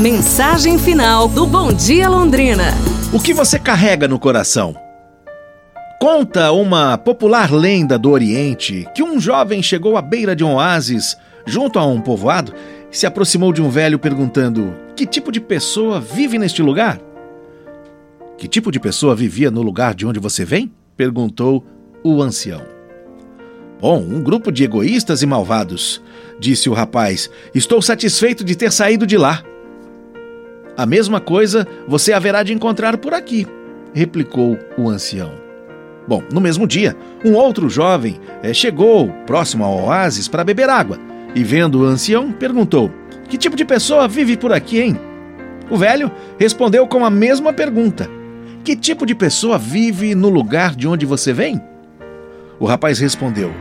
Mensagem final do Bom Dia Londrina. O que você carrega no coração? Conta uma popular lenda do Oriente que um jovem chegou à beira de um oásis, junto a um povoado, e se aproximou de um velho perguntando: Que tipo de pessoa vive neste lugar? Que tipo de pessoa vivia no lugar de onde você vem? perguntou o ancião. Bom, um grupo de egoístas e malvados, disse o rapaz. Estou satisfeito de ter saído de lá. A mesma coisa você haverá de encontrar por aqui, replicou o ancião. Bom, no mesmo dia, um outro jovem é, chegou próximo ao oásis para beber água e, vendo o ancião, perguntou: Que tipo de pessoa vive por aqui, hein? O velho respondeu com a mesma pergunta: Que tipo de pessoa vive no lugar de onde você vem? O rapaz respondeu: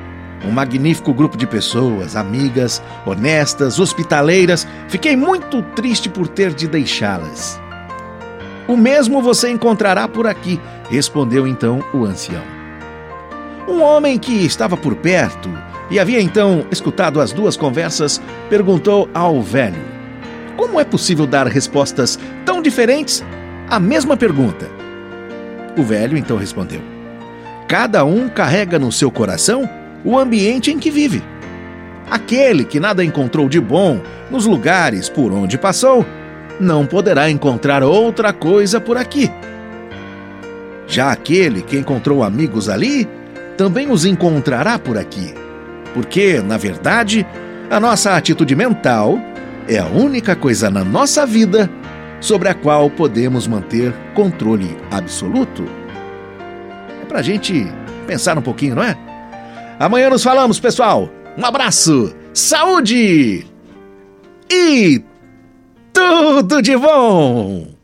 um magnífico grupo de pessoas, amigas, honestas, hospitaleiras. Fiquei muito triste por ter de deixá-las. O mesmo você encontrará por aqui, respondeu então o ancião. Um homem que estava por perto e havia então escutado as duas conversas perguntou ao velho: Como é possível dar respostas tão diferentes à mesma pergunta? O velho então respondeu: Cada um carrega no seu coração o ambiente em que vive. Aquele que nada encontrou de bom nos lugares por onde passou, não poderá encontrar outra coisa por aqui. Já aquele que encontrou amigos ali, também os encontrará por aqui. Porque, na verdade, a nossa atitude mental é a única coisa na nossa vida sobre a qual podemos manter controle absoluto. É pra gente pensar um pouquinho, não é? Amanhã nos falamos, pessoal. Um abraço, saúde e tudo de bom!